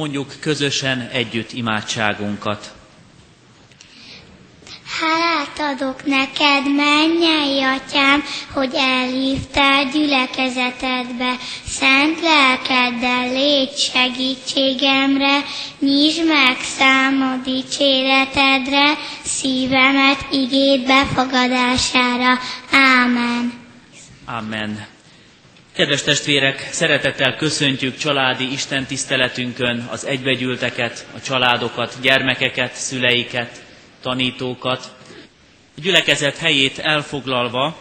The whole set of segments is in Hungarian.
mondjuk közösen együtt imádságunkat. Hálát adok neked, mennyei atyám, hogy elhívtál gyülekezetedbe. Szent lelkeddel légy segítségemre, nyisd meg számod dicséretedre, szívemet igéd befogadására. Ámen. Amen. Kedves testvérek, szeretettel köszöntjük családi Isten tiszteletünkön az egybegyűlteket, a családokat, gyermekeket, szüleiket, tanítókat. A gyülekezet helyét elfoglalva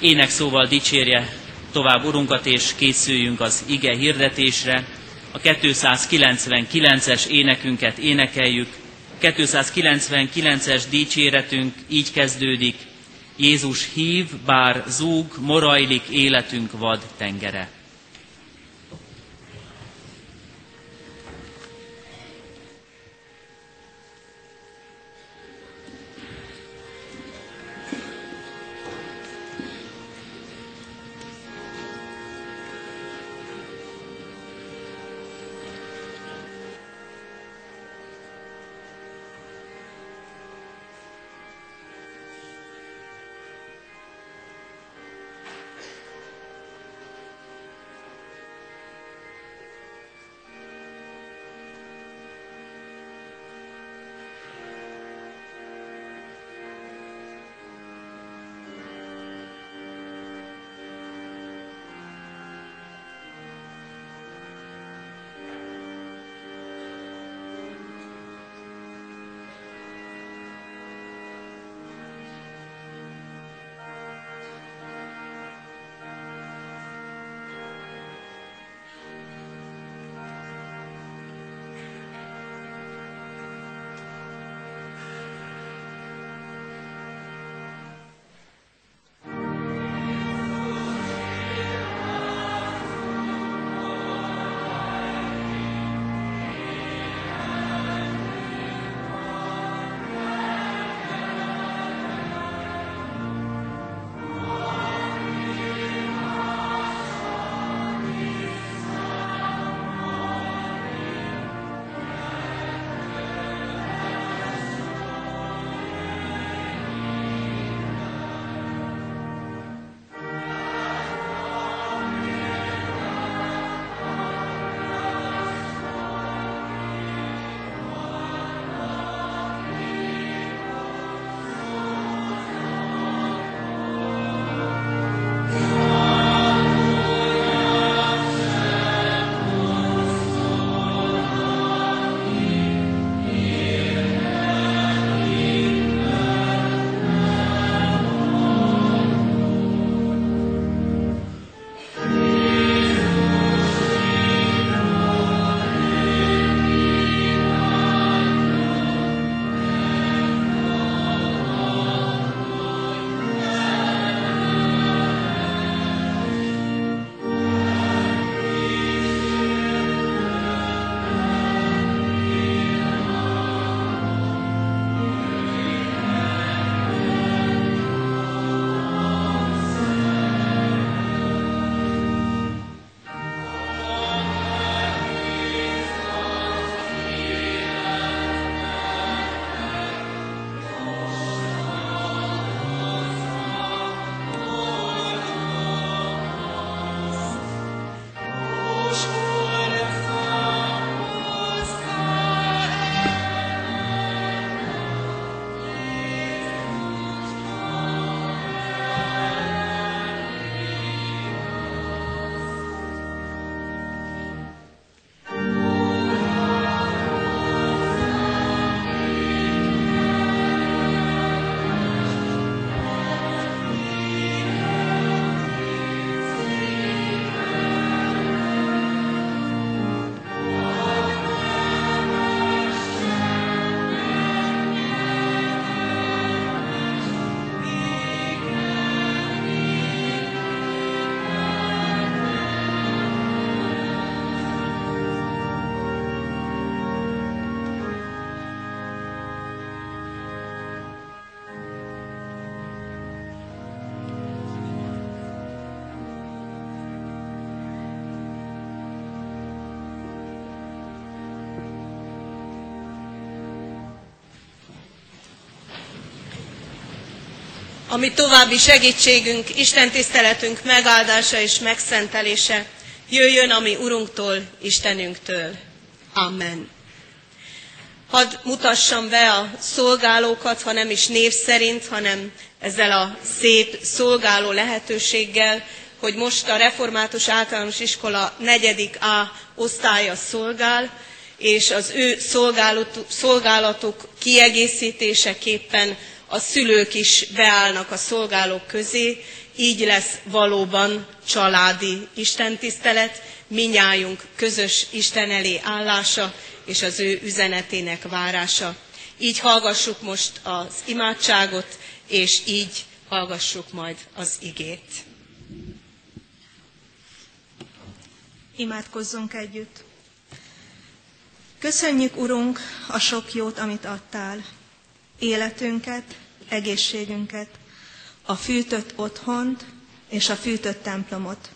ének szóval dicsérje tovább Urunkat, és készüljünk az ige hirdetésre. A 299-es énekünket énekeljük. 299-es dicséretünk így kezdődik. Jézus hív, bár zúg, morajlik életünk vad tengere. Ami további segítségünk, Isten tiszteletünk megáldása és megszentelése jöjjön a mi Urunktól, Istenünktől. Amen. Hadd mutassam be a szolgálókat, ha nem is név szerint, hanem ezzel a szép szolgáló lehetőséggel, hogy most a Református Általános Iskola negyedik A osztálya szolgál, és az ő szolgálatuk kiegészítéseképpen a szülők is beállnak a szolgálók közé, így lesz valóban családi istentisztelet, minnyájunk közös Isten elé állása és az ő üzenetének várása. Így hallgassuk most az imádságot, és így hallgassuk majd az igét. Imádkozzunk együtt. Köszönjük, Urunk, a sok jót, amit adtál. Életünket, egészségünket, a fűtött otthont és a fűtött templomot.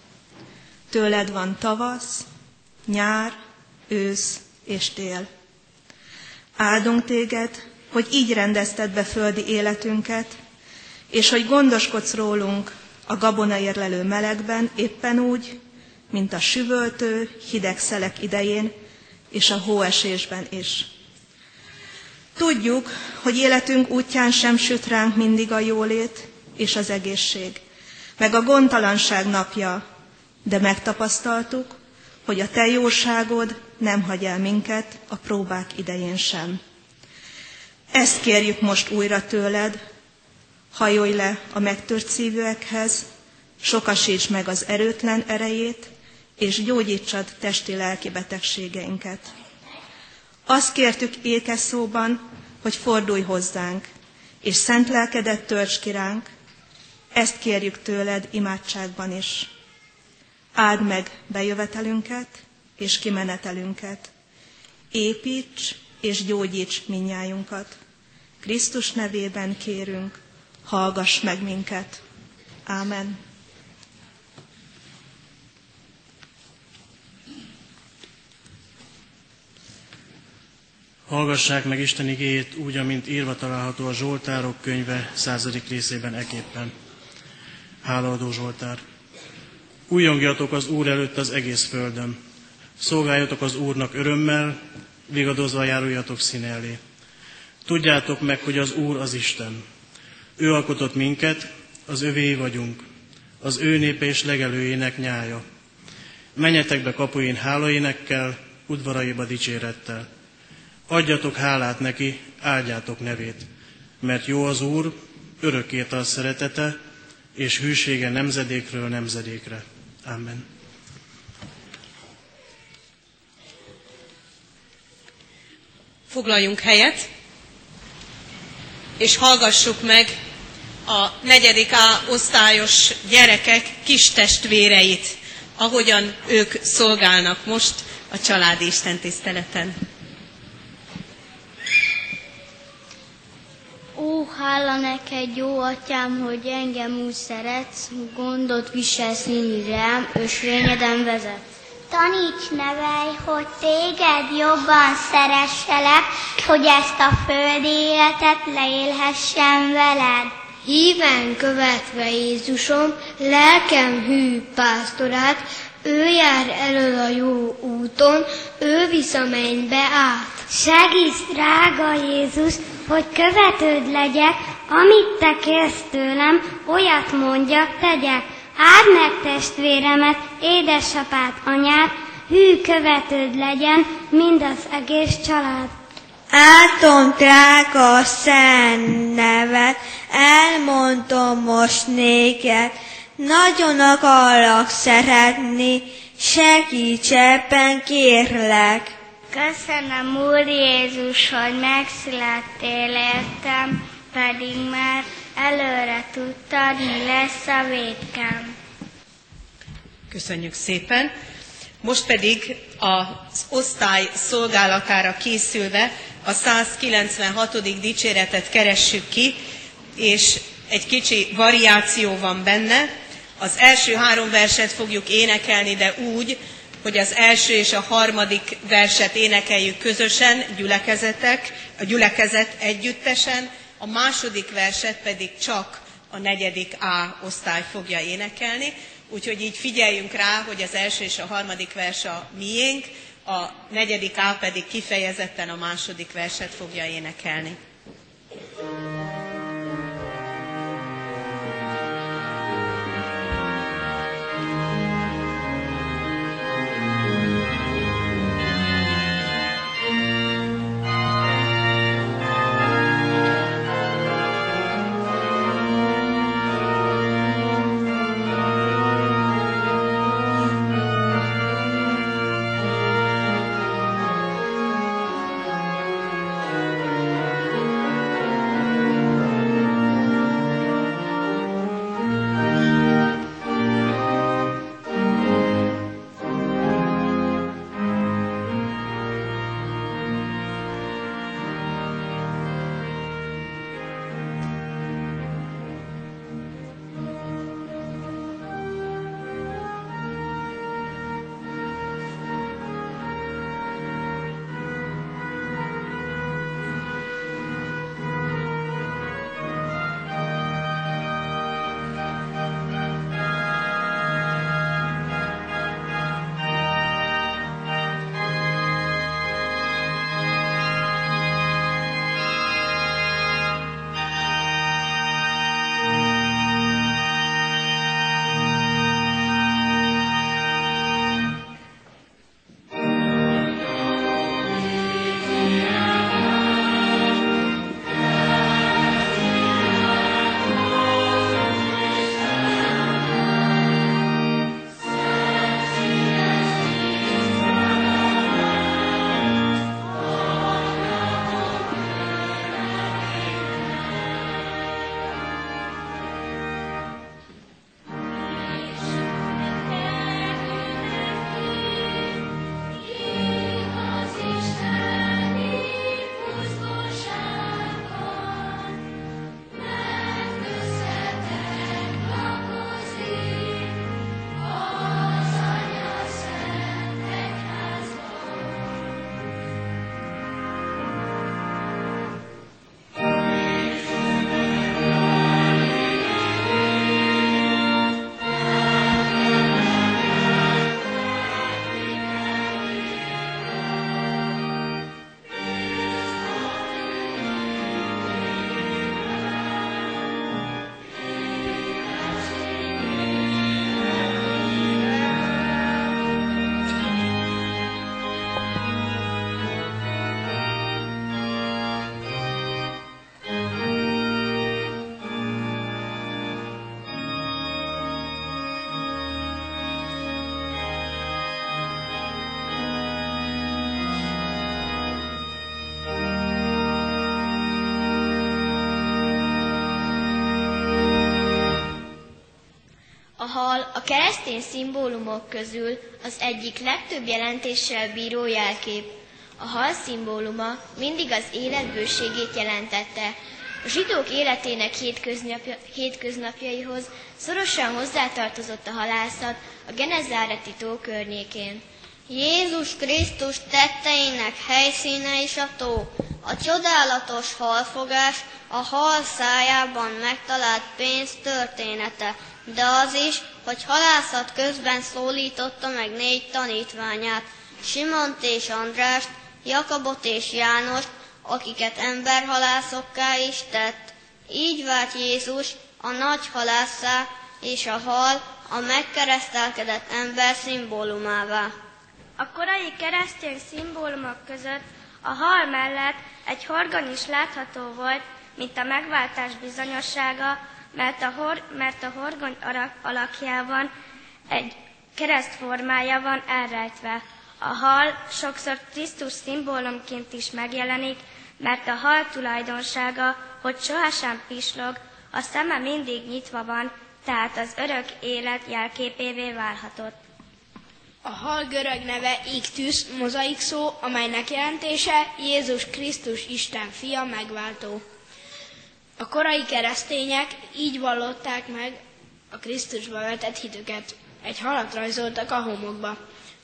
Tőled van tavasz, nyár, ősz és tél. Áldunk téged, hogy így rendezted be földi életünket, és hogy gondoskodsz rólunk a gabona érlelő melegben éppen úgy, mint a süvöltő, hideg szelek idején, és a hóesésben is. Tudjuk, hogy életünk útján sem süt ránk mindig a jólét és az egészség, meg a gondtalanság napja, de megtapasztaltuk, hogy a te jóságod nem hagy el minket a próbák idején sem. Ezt kérjük most újra tőled, hajolj le a megtört szívűekhez, sokasíts meg az erőtlen erejét, és gyógyítsad testi-lelki betegségeinket. Azt kértük ékes szóban, hogy fordulj hozzánk, és szent lelkedet tölts ki ránk, ezt kérjük tőled imádságban is. Áld meg bejövetelünket és kimenetelünket. Építs és gyógyíts minnyájunkat. Krisztus nevében kérünk, hallgass meg minket. Ámen. Hallgassák meg Isten igéjét úgy, amint írva található a Zsoltárok könyve századik részében eképpen. Hálaadó Zsoltár! Újongjatok az Úr előtt az egész földön. Szolgáljatok az Úrnak örömmel, vigadozva járuljatok színe elé. Tudjátok meg, hogy az Úr az Isten. Ő alkotott minket, az övé vagyunk, az ő népe és legelőjének nyája. Menjetek be kapuin hálaénekkel, udvaraiba dicsérettel. Adjatok hálát neki, áldjátok nevét, mert jó az Úr, örökké a szeretete, és hűsége nemzedékről nemzedékre. Amen. Foglaljunk helyet, és hallgassuk meg a negyedik A osztályos gyerekek kis testvéreit, ahogyan ők szolgálnak most a családi istentiszteleten. Ó, hála neked, jó atyám, hogy engem úgy szeretsz, gondot viselsz mindig rám, ösvényeden vezet. Taníts, nevelj, hogy téged jobban szeresselek, hogy ezt a földi életet leélhessem veled. Híven követve Jézusom, lelkem hű pásztorát, ő jár elől a jó úton, ő visz a mennybe át. Segíts, drága Jézus, hogy követőd legyek, amit te kérsz tőlem, olyat mondjak, tegyek. Áld meg testvéremet, édesapát, anyát, hű követőd legyen mind az egész család. Áldom drága a szent nevet, elmondom most néked, nagyon akarlak szeretni, segíts ebben kérlek. Köszönöm, Úr Jézus, hogy megszülettél értem, pedig már előre tudtad, mi lesz a védkem. Köszönjük szépen! Most pedig az osztály szolgálatára készülve a 196. dicséretet keressük ki, és egy kicsi variáció van benne. Az első három verset fogjuk énekelni, de úgy, hogy az első és a harmadik verset énekeljük közösen, gyülekezetek, a gyülekezet együttesen, a második verset pedig csak a negyedik A osztály fogja énekelni, úgyhogy így figyeljünk rá, hogy az első és a harmadik vers a miénk, a negyedik A pedig kifejezetten a második verset fogja énekelni. Hal a keresztény szimbólumok közül az egyik legtöbb jelentéssel bíró jelkép. A hal szimbóluma mindig az életbőségét jelentette. A zsidók életének hétköznapja, hétköznapjaihoz szorosan hozzátartozott a halászat a Genezáreti tó környékén. Jézus Krisztus tetteinek helyszíne is a tó, a csodálatos halfogás, a hal szájában megtalált pénz története, de az is, hogy halászat közben szólította meg négy tanítványát, Simont és Andrást, Jakabot és Jánost, akiket emberhalászokká is tett. Így vált Jézus a nagy halászá és a hal a megkeresztelkedett ember szimbólumává. A korai keresztény szimbólumok között a hal mellett egy horgony is látható volt, mint a megváltás bizonyossága, mert a, hor, mert a horgony alakjában egy kereszt formája van elrejtve. A hal sokszor Krisztus szimbólumként is megjelenik, mert a hal tulajdonsága, hogy sohasem pislog, a szeme mindig nyitva van, tehát az örök élet jelképévé válhatott. A hal görög neve Iktus, mozaik szó, amelynek jelentése Jézus Krisztus Isten fia megváltó. A korai keresztények így vallották meg a Krisztusba vetett hitüket. Egy halat rajzoltak a homokba.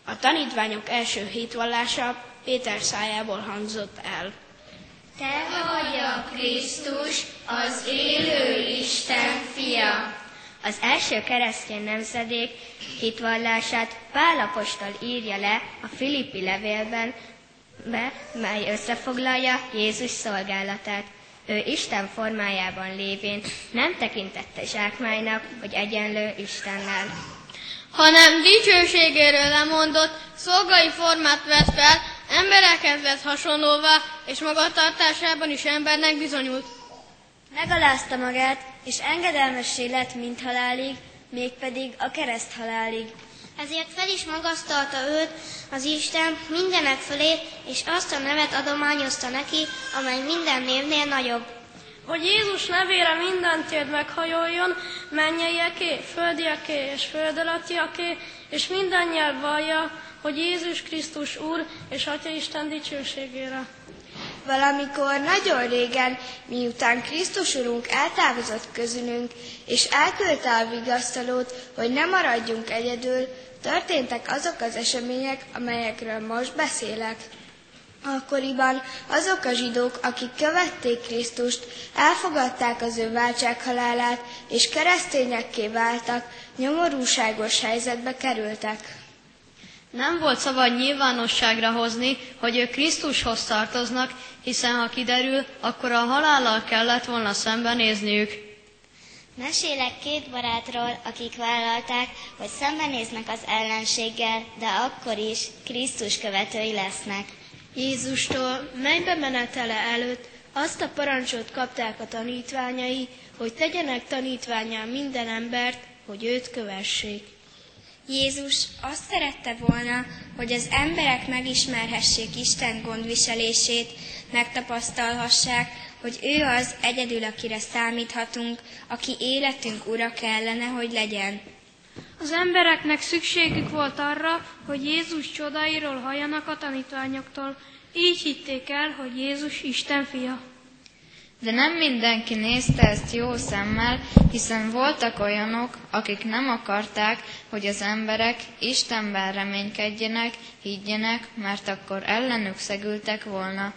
A tanítványok első hitvallása Péter szájából hangzott el. Te vagy a Krisztus, az élő Isten fia. Az első keresztény nemzedék hitvallását Pálapostól írja le a Filippi levélben, be, mely összefoglalja Jézus szolgálatát. Ő Isten formájában lévén nem tekintette zsákmánynak, hogy egyenlő Istennel. hanem dicsőségéről lemondott, szolgai formát vett fel, emberekhez lett hasonlóvá, és magatartásában is embernek bizonyult. Megalázta magát, és engedelmessé lett mint halálig, mégpedig a kereszt halálig. Ezért fel is magasztalta őt az Isten mindenek fölé, és azt a nevet adományozta neki, amely minden névnél nagyobb. Hogy Jézus nevére minden térd meghajoljon, mennyeieké, földieké és föld alattiaké, és minden nyelv vallja, hogy Jézus Krisztus Úr és Atya Isten dicsőségére. Valamikor nagyon régen, miután Krisztus Urunk eltávozott közülünk, és elküldte a vigasztalót, hogy ne maradjunk egyedül, történtek azok az események, amelyekről most beszélek. Akkoriban azok a zsidók, akik követték Krisztust, elfogadták az ő váltsághalálát, és keresztényekké váltak, nyomorúságos helyzetbe kerültek. Nem volt szabad nyilvánosságra hozni, hogy ők Krisztushoz tartoznak, hiszen ha kiderül, akkor a halállal kellett volna szembenézniük. Mesélek két barátról, akik vállalták, hogy szembenéznek az ellenséggel, de akkor is Krisztus követői lesznek. Jézustól mennybe menetele előtt azt a parancsot kapták a tanítványai, hogy tegyenek tanítványá minden embert, hogy őt kövessék. Jézus azt szerette volna, hogy az emberek megismerhessék Isten gondviselését, megtapasztalhassák, hogy ő az egyedül, akire számíthatunk, aki életünk ura kellene, hogy legyen. Az embereknek szükségük volt arra, hogy Jézus csodáiról halljanak a tanítványoktól. Így hitték el, hogy Jézus Isten fia. De nem mindenki nézte ezt jó szemmel, hiszen voltak olyanok, akik nem akarták, hogy az emberek Istenben reménykedjenek, higgyenek, mert akkor ellenük szegültek volna.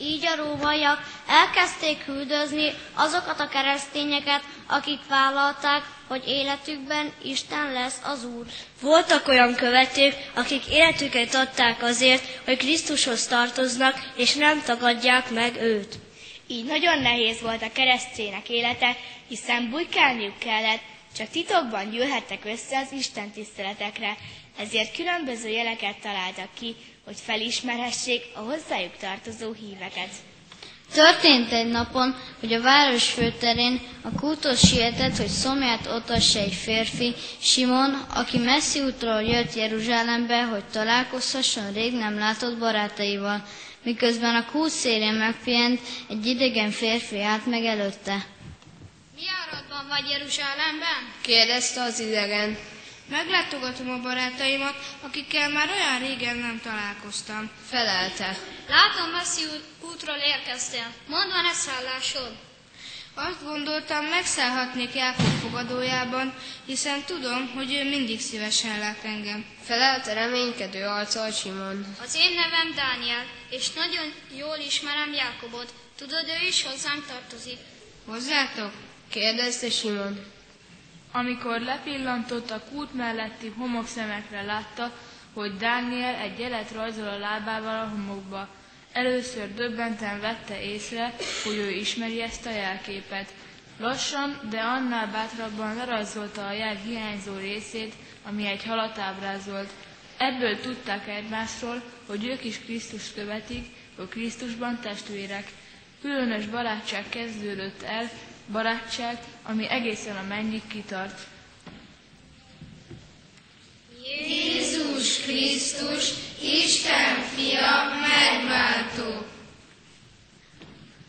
Így a rómaiak elkezdték küldözni azokat a keresztényeket, akik vállalták, hogy életükben Isten lesz az Úr. Voltak olyan követők, akik életüket adták azért, hogy Krisztushoz tartoznak, és nem tagadják meg őt. Így nagyon nehéz volt a keresztények élete, hiszen bujkálniuk kellett, csak titokban gyűlhettek össze az Isten tiszteletekre, ezért különböző jeleket találtak ki, hogy felismerhessék a hozzájuk tartozó híveket. Történt egy napon, hogy a város főterén a kultos sietett, hogy szomját otassa egy férfi, Simon, aki messzi útról jött Jeruzsálembe, hogy találkozhasson rég nem látott barátaival. Miközben a kút szélén megpihent, egy idegen férfi állt meg előtte. Mi áradban vagy Jeruzsálemben? kérdezte az idegen. Meglátogatom a barátaimat, akikkel már olyan régen nem találkoztam. Felelte. Látom, messzi útról érkeztél. Mondd, van-e szállásod? Azt gondoltam, megszállhatnék Jákob fogadójában, hiszen tudom, hogy ő mindig szívesen lát engem. Felelte reménykedő arccal Simon. Az én nevem Dániel, és nagyon jól ismerem Jákobot. Tudod, ő is hozzánk tartozik. Hozzátok? kérdezte Simon. Amikor lepillantott a kút melletti homokszemekre látta, hogy Dániel egy jelet rajzol a lábával a homokba. Először döbbenten vette észre, hogy ő ismeri ezt a jelképet. Lassan, de annál bátrabban lerajzolta a jel hiányzó részét, ami egy halat ábrázolt. Ebből tudták egymásról, hogy ők is Krisztus követik, hogy Krisztusban testvérek. Különös barátság kezdődött el, barátság, ami egészen a mennyig kitart. Jézus Krisztus, Isten fia, megváltó.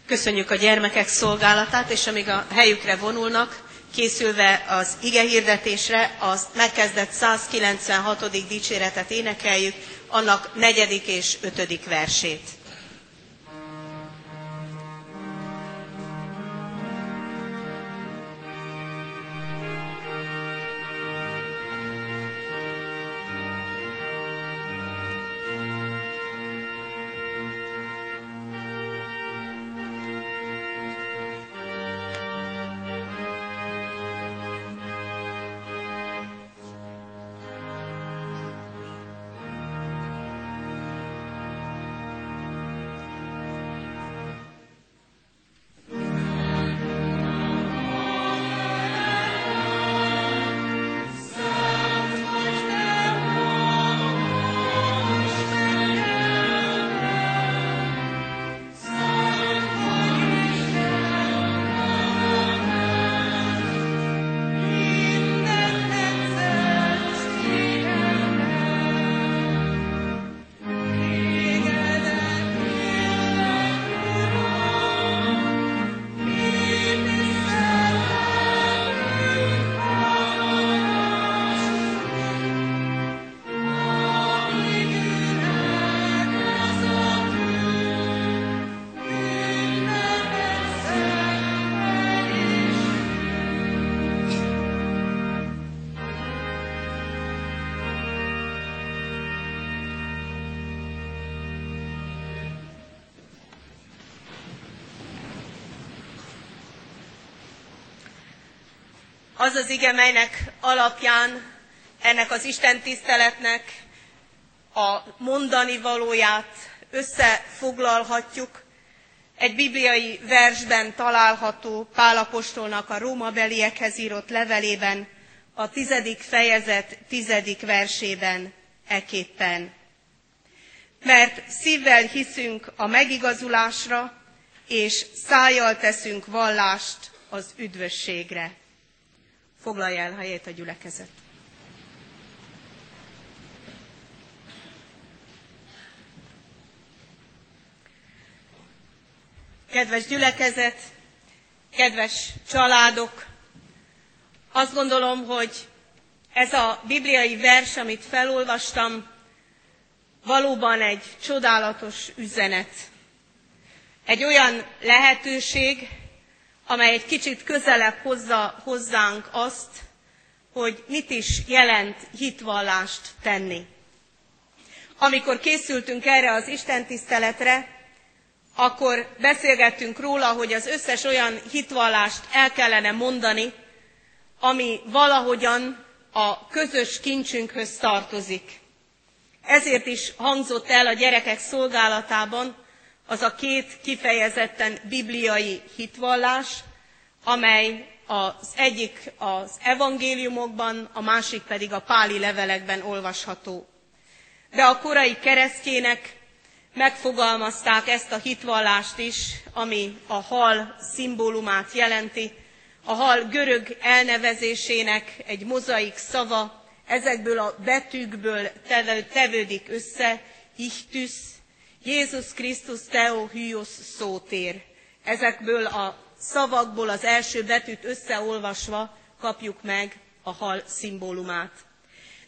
Köszönjük a gyermekek szolgálatát, és amíg a helyükre vonulnak, készülve az ige hirdetésre, az megkezdett 196. dicséretet énekeljük, annak negyedik és ötödik versét. Az az ige, melynek alapján ennek az Isten tiszteletnek a mondani valóját összefoglalhatjuk. Egy bibliai versben található Pálapostolnak a Róma beliekhez írott levelében, a tizedik fejezet tizedik versében eképpen. Mert szívvel hiszünk a megigazulásra, és szájjal teszünk vallást az üdvösségre. Foglalja el helyét a gyülekezet. Kedves gyülekezet, kedves családok, azt gondolom, hogy ez a bibliai vers, amit felolvastam, valóban egy csodálatos üzenet. Egy olyan lehetőség, amely egy kicsit közelebb hozza hozzánk azt, hogy mit is jelent hitvallást tenni. Amikor készültünk erre az Isten tiszteletre, akkor beszélgettünk róla, hogy az összes olyan hitvallást el kellene mondani, ami valahogyan a közös kincsünkhöz tartozik. Ezért is hangzott el a gyerekek szolgálatában az a két kifejezetten bibliai hitvallás, amely az egyik az evangéliumokban, a másik pedig a páli levelekben olvasható. De a korai keresztjének megfogalmazták ezt a hitvallást is, ami a hal szimbólumát jelenti. A hal görög elnevezésének egy mozaik szava, ezekből a betűkből tevődik össze, ichtus, Jézus Krisztus Theo Hyos szótér. Ezekből a szavakból az első betűt összeolvasva kapjuk meg a hal szimbólumát.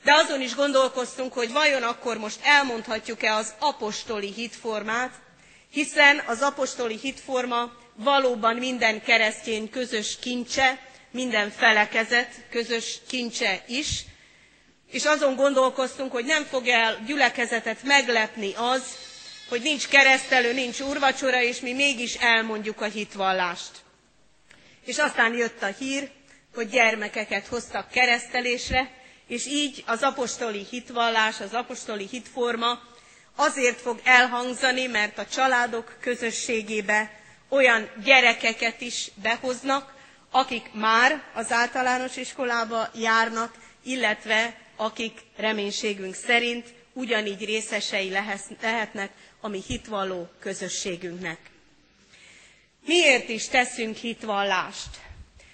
De azon is gondolkoztunk, hogy vajon akkor most elmondhatjuk-e az apostoli hitformát, hiszen az apostoli hitforma valóban minden keresztény közös kincse, minden felekezet közös kincse is, és azon gondolkoztunk, hogy nem fog el gyülekezetet meglepni az, hogy nincs keresztelő, nincs úrvacsora, és mi mégis elmondjuk a hitvallást. És aztán jött a hír, hogy gyermekeket hoztak keresztelésre, és így az apostoli hitvallás, az apostoli hitforma azért fog elhangzani, mert a családok közösségébe olyan gyerekeket is behoznak, akik már az általános iskolába járnak, illetve akik reménységünk szerint ugyanígy részesei lehetnek a mi hitvalló közösségünknek. Miért is teszünk hitvallást?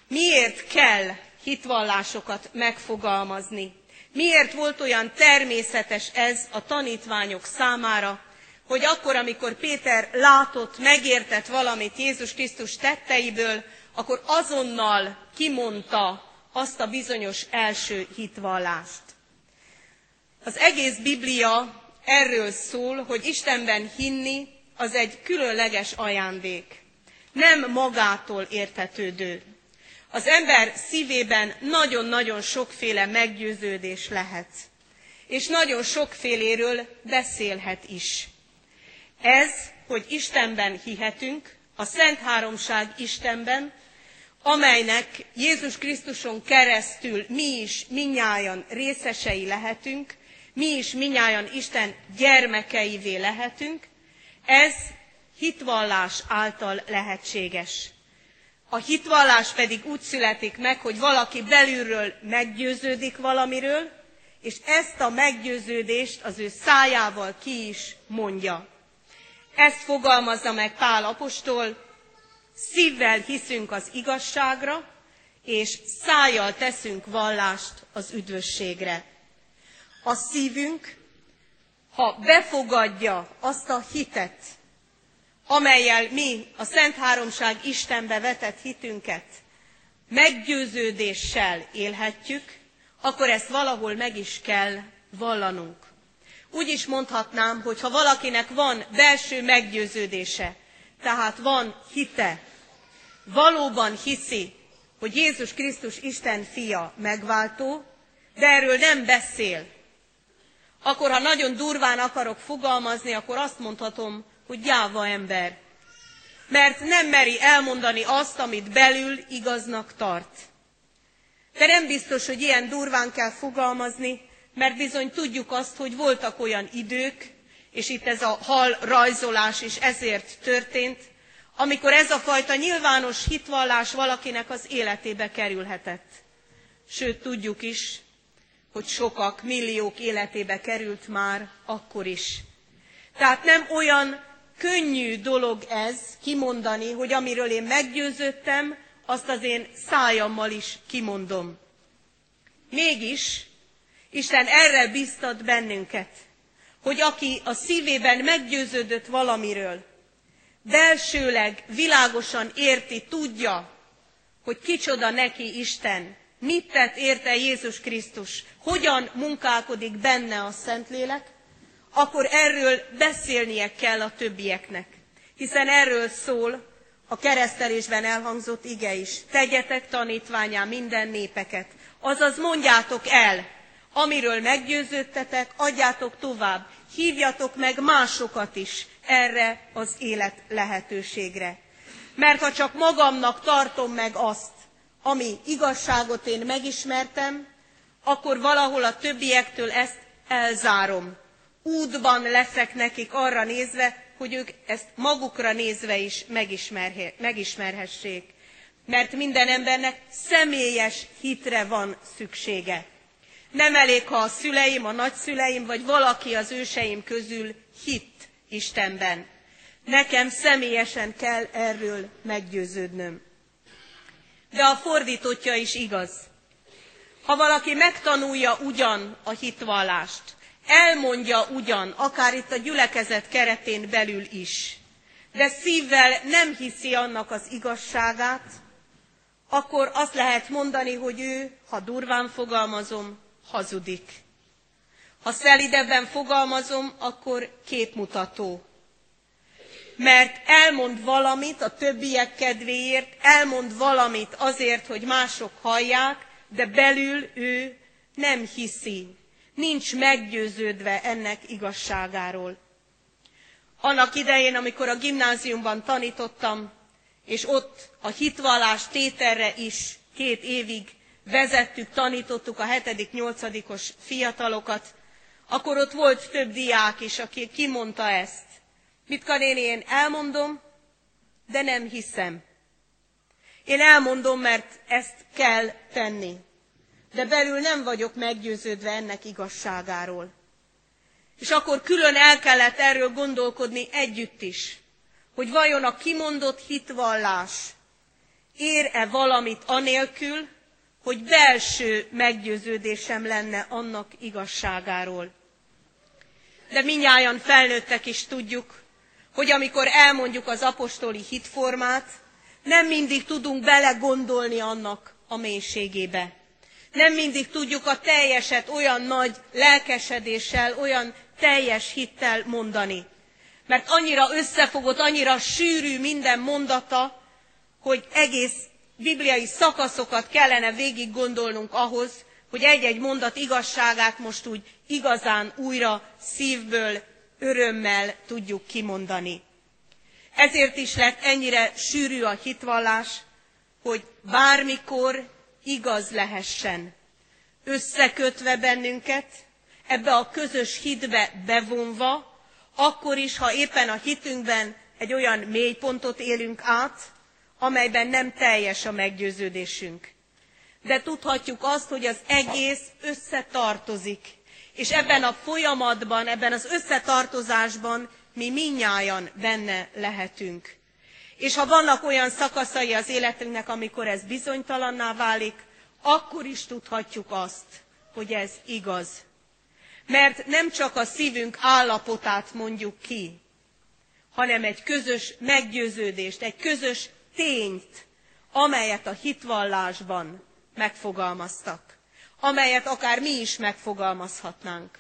Miért kell hitvallásokat megfogalmazni? Miért volt olyan természetes ez a tanítványok számára, hogy akkor, amikor Péter látott, megértett valamit Jézus Krisztus tetteiből, akkor azonnal kimondta azt a bizonyos első hitvallást. Az egész Biblia erről szól, hogy Istenben hinni az egy különleges ajándék. Nem magától értetődő. Az ember szívében nagyon-nagyon sokféle meggyőződés lehet, és nagyon sokféléről beszélhet is. Ez, hogy Istenben hihetünk, a Szent Háromság Istenben, amelynek Jézus Krisztuson keresztül mi is minnyájan részesei lehetünk, mi is minnyájan Isten gyermekeivé lehetünk, ez hitvallás által lehetséges. A hitvallás pedig úgy születik meg, hogy valaki belülről meggyőződik valamiről, és ezt a meggyőződést az ő szájával ki is mondja. Ezt fogalmazza meg Pál apostol, szívvel hiszünk az igazságra, és szájjal teszünk vallást az üdvösségre. A szívünk, ha befogadja azt a hitet, amelyel mi a Szent Háromság Istenbe vetett hitünket meggyőződéssel élhetjük, akkor ezt valahol meg is kell vallanunk. Úgy is mondhatnám, hogy ha valakinek van belső meggyőződése, tehát van hite, valóban hiszi, hogy Jézus Krisztus Isten fia megváltó, de erről nem beszél, akkor ha nagyon durván akarok fogalmazni, akkor azt mondhatom, hogy gyáva ember. Mert nem meri elmondani azt, amit belül igaznak tart. De nem biztos, hogy ilyen durván kell fogalmazni, mert bizony tudjuk azt, hogy voltak olyan idők, és itt ez a hal rajzolás is ezért történt, amikor ez a fajta nyilvános hitvallás valakinek az életébe kerülhetett. Sőt, tudjuk is, hogy sokak, milliók életébe került már akkor is. Tehát nem olyan könnyű dolog ez kimondani, hogy amiről én meggyőződtem, azt az én szájammal is kimondom. Mégis Isten erre biztat bennünket, hogy aki a szívében meggyőződött valamiről, belsőleg világosan érti, tudja, hogy kicsoda neki Isten, mit tett érte Jézus Krisztus, hogyan munkálkodik benne a Szentlélek, akkor erről beszélnie kell a többieknek. Hiszen erről szól a keresztelésben elhangzott ige is. Tegyetek tanítványá minden népeket. Azaz mondjátok el, amiről meggyőződtetek, adjátok tovább. Hívjatok meg másokat is erre az élet lehetőségre. Mert ha csak magamnak tartom meg azt, ami igazságot én megismertem, akkor valahol a többiektől ezt elzárom. Útban leszek nekik arra nézve, hogy ők ezt magukra nézve is megismerhessék. Mert minden embernek személyes hitre van szüksége. Nem elég, ha a szüleim, a nagyszüleim, vagy valaki az őseim közül hit Istenben. Nekem személyesen kell erről meggyőződnöm. De a fordítottja is igaz. Ha valaki megtanulja ugyan a hitvallást, elmondja ugyan, akár itt a gyülekezet keretén belül is, de szívvel nem hiszi annak az igazságát, akkor azt lehet mondani, hogy ő, ha durván fogalmazom, hazudik. Ha szelidebben fogalmazom, akkor képmutató. Mert elmond valamit a többiek kedvéért, elmond valamit azért, hogy mások hallják, de belül ő nem hiszi, nincs meggyőződve ennek igazságáról. Annak idején, amikor a gimnáziumban tanítottam, és ott a hitvallás tételre is két évig vezettük, tanítottuk a hetedik, nyolcadikos fiatalokat, akkor ott volt több diák is, aki kimondta ezt. Mitka néni, én elmondom, de nem hiszem. Én elmondom, mert ezt kell tenni. De belül nem vagyok meggyőződve ennek igazságáról. És akkor külön el kellett erről gondolkodni együtt is, hogy vajon a kimondott hitvallás ér-e valamit anélkül, hogy belső meggyőződésem lenne annak igazságáról. De minnyáján felnőttek is tudjuk, hogy amikor elmondjuk az apostoli hitformát, nem mindig tudunk belegondolni annak a mélységébe. Nem mindig tudjuk a teljeset olyan nagy lelkesedéssel, olyan teljes hittel mondani. Mert annyira összefogott, annyira sűrű minden mondata, hogy egész bibliai szakaszokat kellene végig gondolnunk ahhoz, hogy egy-egy mondat igazságát most úgy igazán újra szívből, örömmel tudjuk kimondani. Ezért is lett ennyire sűrű a hitvallás, hogy bármikor igaz lehessen, összekötve bennünket, ebbe a közös hitbe bevonva, akkor is, ha éppen a hitünkben egy olyan mélypontot élünk át, amelyben nem teljes a meggyőződésünk. De tudhatjuk azt, hogy az egész összetartozik, és ebben a folyamatban, ebben az összetartozásban mi minnyájan benne lehetünk. És ha vannak olyan szakaszai az életünknek, amikor ez bizonytalanná válik, akkor is tudhatjuk azt, hogy ez igaz. Mert nem csak a szívünk állapotát mondjuk ki, hanem egy közös meggyőződést, egy közös tényt, amelyet a hitvallásban megfogalmaztak, amelyet akár mi is megfogalmazhatnánk.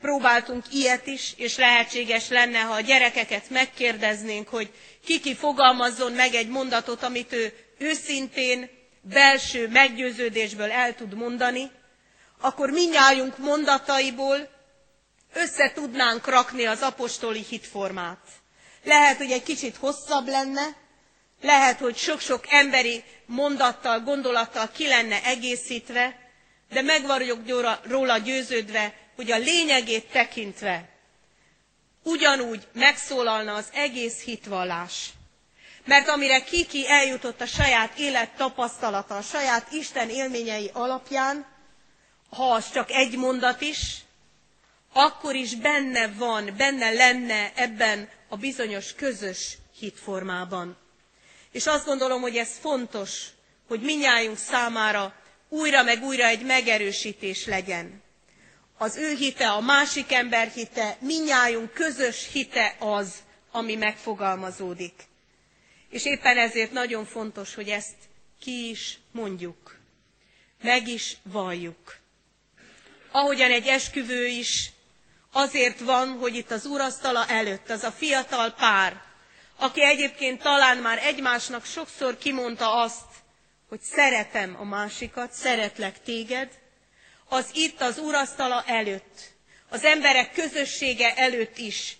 Próbáltunk ilyet is, és lehetséges lenne, ha a gyerekeket megkérdeznénk, hogy kiki fogalmazzon meg egy mondatot, amit ő őszintén, belső meggyőződésből el tud mondani, akkor minnyájunk mondataiból össze tudnánk rakni az apostoli hitformát. Lehet, hogy egy kicsit hosszabb lenne, lehet, hogy sok-sok emberi mondattal, gondolattal ki lenne egészítve, de meg vagyok róla győződve, hogy a lényegét tekintve ugyanúgy megszólalna az egész hitvallás. Mert amire Kiki eljutott a saját élet tapasztalata, a saját Isten élményei alapján, ha az csak egy mondat is, akkor is benne van, benne lenne ebben a bizonyos közös hitformában. És azt gondolom, hogy ez fontos, hogy minnyájunk számára újra meg újra egy megerősítés legyen. Az ő hite, a másik ember hite, minnyájunk közös hite az, ami megfogalmazódik. És éppen ezért nagyon fontos, hogy ezt ki is mondjuk, meg is valljuk. Ahogyan egy esküvő is azért van, hogy itt az úrasztala előtt az a fiatal pár, aki egyébként talán már egymásnak sokszor kimondta azt, hogy szeretem a másikat, szeretlek téged, az itt az úrasztala előtt, az emberek közössége előtt is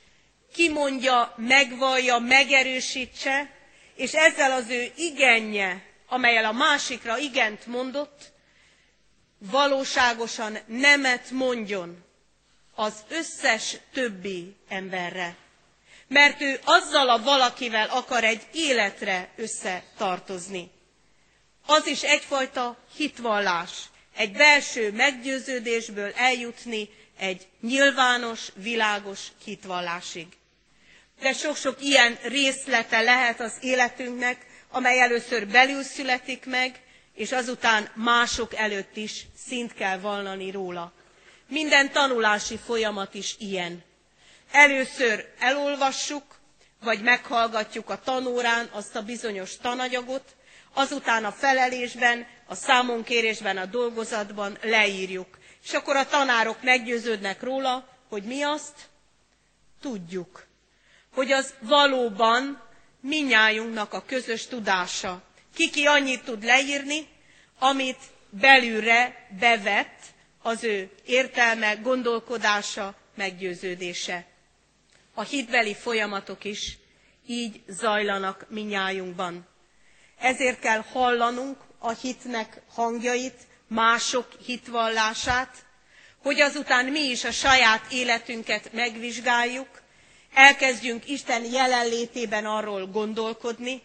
kimondja, megvallja, megerősítse, és ezzel az ő igenje, amelyel a másikra igent mondott, valóságosan nemet mondjon az összes többi emberre. Mert ő azzal a valakivel akar egy életre összetartozni. Az is egyfajta hitvallás, egy belső meggyőződésből eljutni egy nyilvános, világos hitvallásig. De sok-sok ilyen részlete lehet az életünknek, amely először belül születik meg, és azután mások előtt is szint kell vallani róla. Minden tanulási folyamat is ilyen. Először elolvassuk, vagy meghallgatjuk a tanórán azt a bizonyos tananyagot, azután a felelésben, a számonkérésben, a dolgozatban leírjuk. És akkor a tanárok meggyőződnek róla, hogy mi azt tudjuk. Hogy az valóban minnyájunknak a közös tudása. Kiki annyit tud leírni, amit belülre bevett az ő értelme, gondolkodása, meggyőződése. A hitbeli folyamatok is így zajlanak minnyájunkban. Ezért kell hallanunk a hitnek hangjait, mások hitvallását, hogy azután mi is a saját életünket megvizsgáljuk, elkezdjünk Isten jelenlétében arról gondolkodni,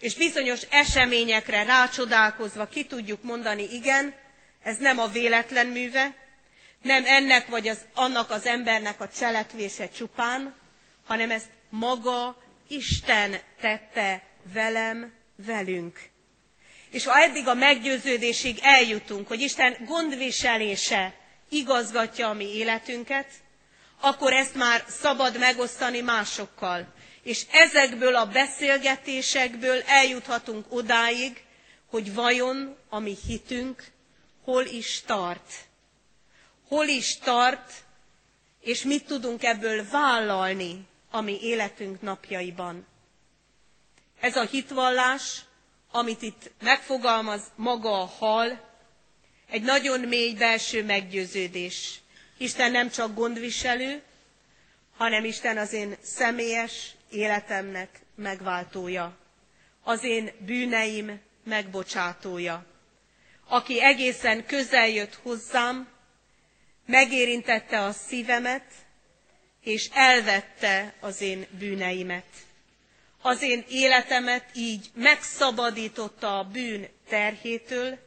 és bizonyos eseményekre rácsodálkozva ki tudjuk mondani, igen, ez nem a véletlen műve, nem ennek vagy az, annak az embernek a cselekvése csupán, hanem ezt maga Isten tette velem, velünk. És ha eddig a meggyőződésig eljutunk, hogy Isten gondviselése igazgatja a mi életünket, akkor ezt már szabad megosztani másokkal. És ezekből a beszélgetésekből eljuthatunk odáig, hogy vajon a mi hitünk hol is tart. Hol is tart, és mit tudunk ebből vállalni a mi életünk napjaiban. Ez a hitvallás, amit itt megfogalmaz maga a hal, egy nagyon mély belső meggyőződés. Isten nem csak gondviselő, hanem Isten az én személyes életemnek megváltója, az én bűneim megbocsátója, aki egészen közel jött hozzám, megérintette a szívemet, és elvette az én bűneimet az én életemet így megszabadította a bűn terhétől,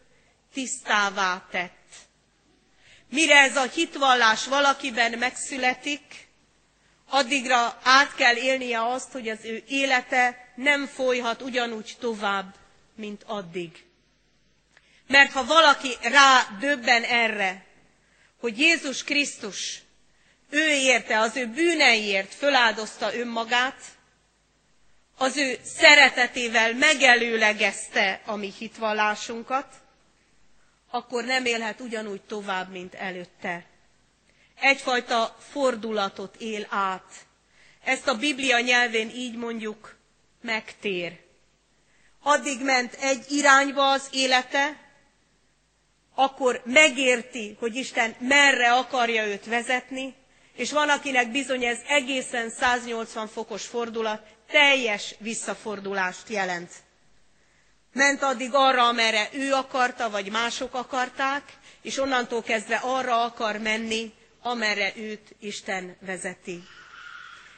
tisztává tett. Mire ez a hitvallás valakiben megszületik, addigra át kell élnie azt, hogy az ő élete nem folyhat ugyanúgy tovább, mint addig. Mert ha valaki rá döbben erre, hogy Jézus Krisztus ő érte, az ő bűneiért föláldozta önmagát, az ő szeretetével megelőlegezte a mi hitvallásunkat, akkor nem élhet ugyanúgy tovább, mint előtte. Egyfajta fordulatot él át. Ezt a Biblia nyelvén így mondjuk, megtér. Addig ment egy irányba az élete, akkor megérti, hogy Isten merre akarja őt vezetni, és van, akinek bizony ez egészen 180 fokos fordulat, teljes visszafordulást jelent. Ment addig arra, amerre ő akarta, vagy mások akarták, és onnantól kezdve arra akar menni, amerre őt Isten vezeti.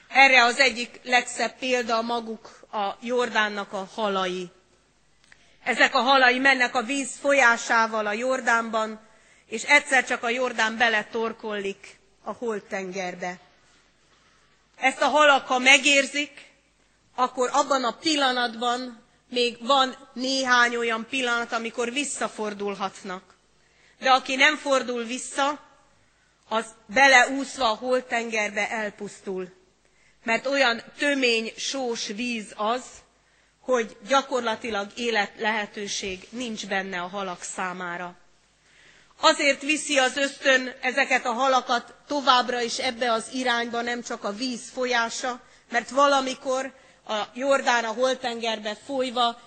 Erre az egyik legszebb példa maguk a Jordánnak a halai. Ezek a halai mennek a víz folyásával a Jordánban, és egyszer csak a Jordán beletorkollik a holtengerbe. Ezt a halak, ha megérzik, akkor abban a pillanatban még van néhány olyan pillanat, amikor visszafordulhatnak. De aki nem fordul vissza, az beleúszva a holtengerbe elpusztul. Mert olyan tömény, sós víz az, hogy gyakorlatilag élet lehetőség nincs benne a halak számára. Azért viszi az ösztön ezeket a halakat továbbra is ebbe az irányba, nem csak a víz folyása, mert valamikor a Jordán a holtengerbe folyva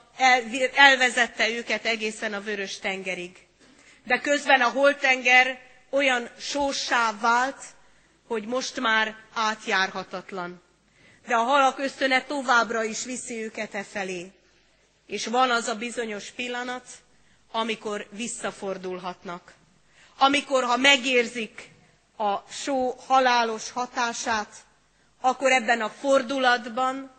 elvezette őket egészen a vörös tengerig. De közben a holtenger olyan sósá vált, hogy most már átjárhatatlan. De a halak ösztöne továbbra is viszi őket e felé. És van az a bizonyos pillanat, amikor visszafordulhatnak. Amikor, ha megérzik a só halálos hatását, akkor ebben a fordulatban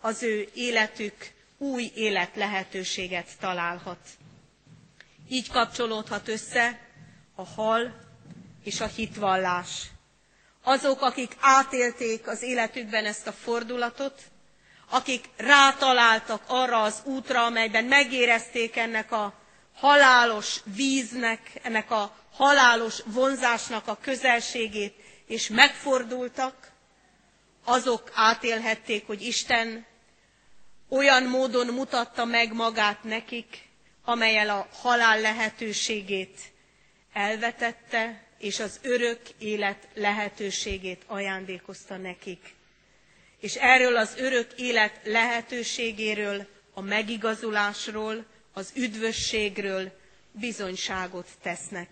az ő életük új élet lehetőséget találhat. Így kapcsolódhat össze a hal és a hitvallás. Azok, akik átélték az életükben ezt a fordulatot, akik rátaláltak arra az útra, amelyben megérezték ennek a halálos víznek, ennek a halálos vonzásnak a közelségét, és megfordultak, azok átélhették, hogy Isten olyan módon mutatta meg magát nekik, amelyel a halál lehetőségét elvetette, és az örök élet lehetőségét ajándékozta nekik. És erről az örök élet lehetőségéről, a megigazulásról, az üdvösségről bizonyságot tesznek.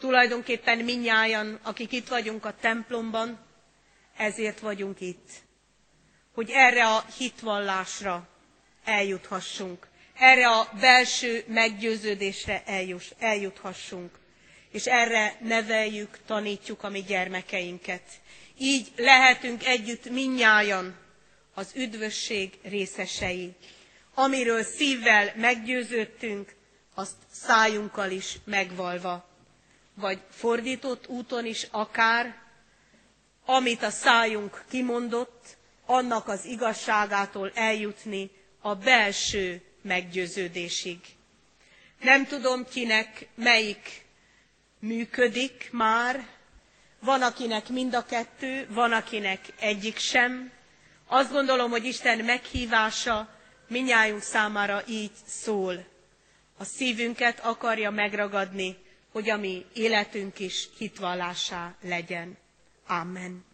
Tulajdonképpen minnyájan, akik itt vagyunk a templomban, ezért vagyunk itt. Hogy erre a hitvallásra eljuthassunk, erre a belső meggyőződésre eljuthassunk, és erre neveljük, tanítjuk a mi gyermekeinket. Így lehetünk együtt minnyájan az üdvösség részesei. Amiről szívvel meggyőződtünk, azt szájunkkal is megvalva. Vagy fordított úton is akár, amit a szájunk kimondott, annak az igazságától eljutni a belső meggyőződésig. Nem tudom, kinek melyik működik már, van, akinek mind a kettő, van, akinek egyik sem. Azt gondolom, hogy Isten meghívása minnyájunk számára így szól. A szívünket akarja megragadni, hogy a mi életünk is hitvallásá legyen. Amen.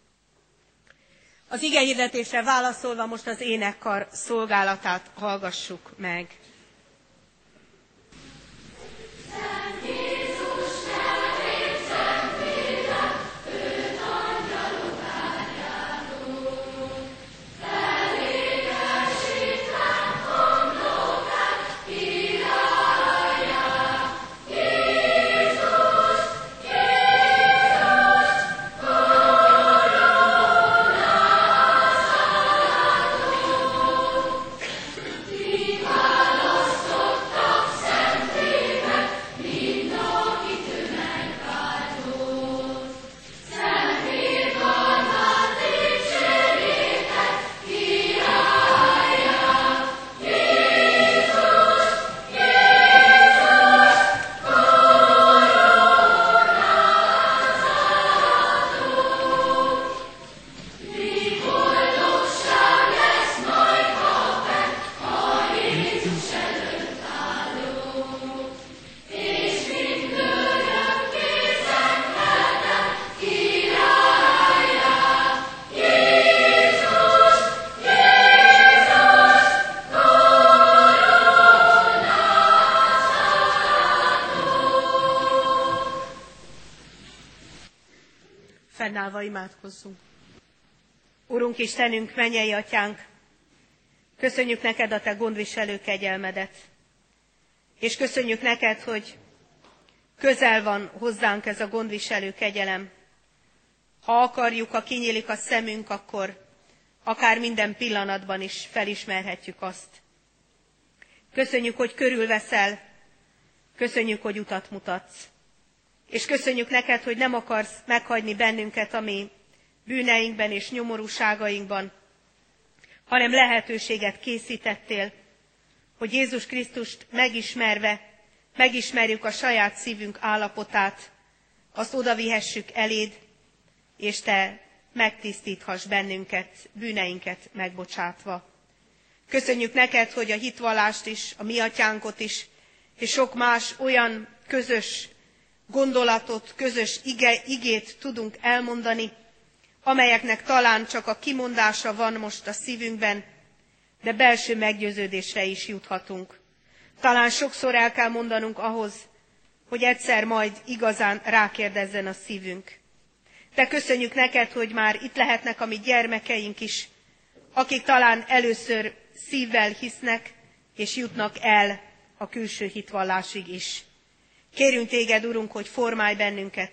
Az ige hirdetésre válaszolva most az énekkar szolgálatát hallgassuk meg. Imádkozzunk. Urunk Istenünk, mennyei atyánk, köszönjük neked a te gondviselő kegyelmedet, és köszönjük neked, hogy közel van hozzánk ez a gondviselő kegyelem. Ha akarjuk, ha kinyílik a szemünk, akkor akár minden pillanatban is felismerhetjük azt. Köszönjük, hogy körülveszel, köszönjük, hogy utat mutatsz. És köszönjük neked, hogy nem akarsz meghagyni bennünket, ami bűneinkben és nyomorúságainkban, hanem lehetőséget készítettél, hogy Jézus Krisztust megismerve, megismerjük a saját szívünk állapotát, azt odavihessük eléd, és te megtisztíthass bennünket, bűneinket megbocsátva. Köszönjük neked, hogy a hitvallást is, a mi atyánkot is, és sok más olyan közös gondolatot, közös ige, igét tudunk elmondani, amelyeknek talán csak a kimondása van most a szívünkben, de belső meggyőződésre is juthatunk. Talán sokszor el kell mondanunk ahhoz, hogy egyszer majd igazán rákérdezzen a szívünk. De köszönjük neked, hogy már itt lehetnek a mi gyermekeink is, akik talán először szívvel hisznek, és jutnak el a külső hitvallásig is. Kérünk téged, Urunk, hogy formálj bennünket,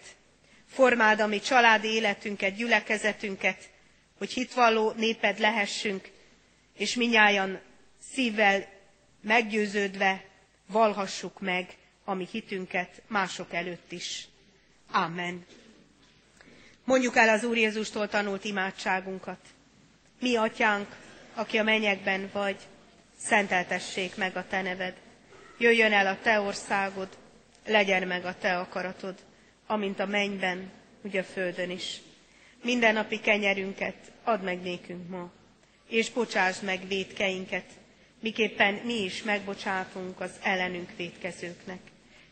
formáld a mi családi életünket, gyülekezetünket, hogy hitvalló néped lehessünk, és minnyáján szívvel meggyőződve valhassuk meg a mi hitünket mások előtt is. Amen. Mondjuk el az Úr Jézustól tanult imádságunkat. Mi, atyánk, aki a mennyekben vagy, szenteltessék meg a te neved. Jöjjön el a te országod, legyen meg a te akaratod, amint a mennyben, úgy a földön is. Minden napi kenyerünket add meg nékünk ma, és bocsásd meg védkeinket, miképpen mi is megbocsátunk az ellenünk védkezőknek.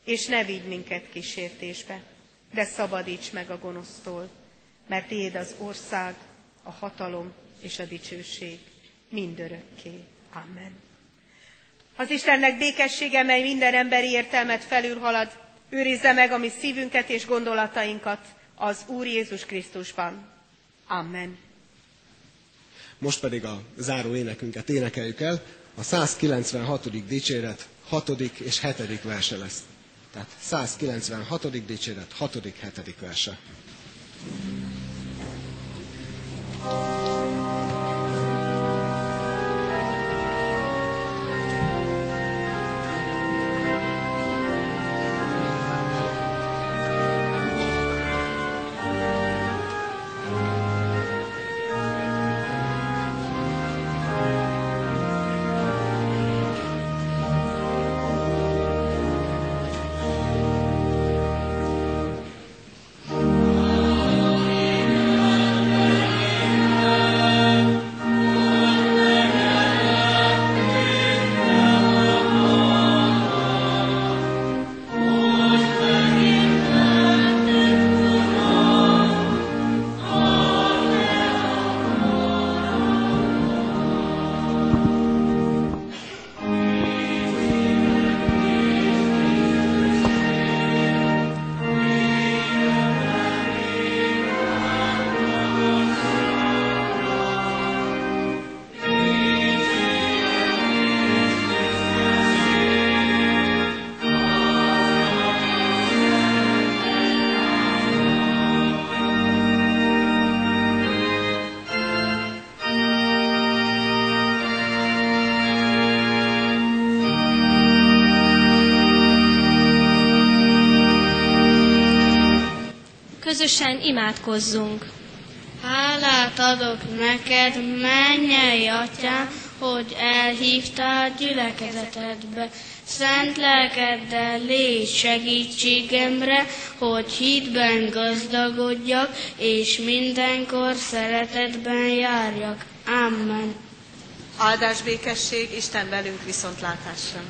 És ne vigy minket kísértésbe, de szabadíts meg a gonosztól, mert Tiéd az ország, a hatalom és a dicsőség mindörökké. Amen. Az Istennek békessége, mely minden emberi értelmet felülhalad, őrizze meg a mi szívünket és gondolatainkat az Úr Jézus Krisztusban. Amen. Most pedig a záró énekünket énekeljük el. A 196. dicséret 6. és 7. verse lesz. Tehát 196. dicséret 6. 7. verse. Közösen imádkozzunk. Hálát adok neked, mennyei atyám, hogy elhívtál gyülekezetedbe. Szent lelkeddel légy segítségemre, hogy hitben gazdagodjak, és mindenkor szeretetben járjak. Amen. Áldás békesség, Isten velünk viszontlátásra.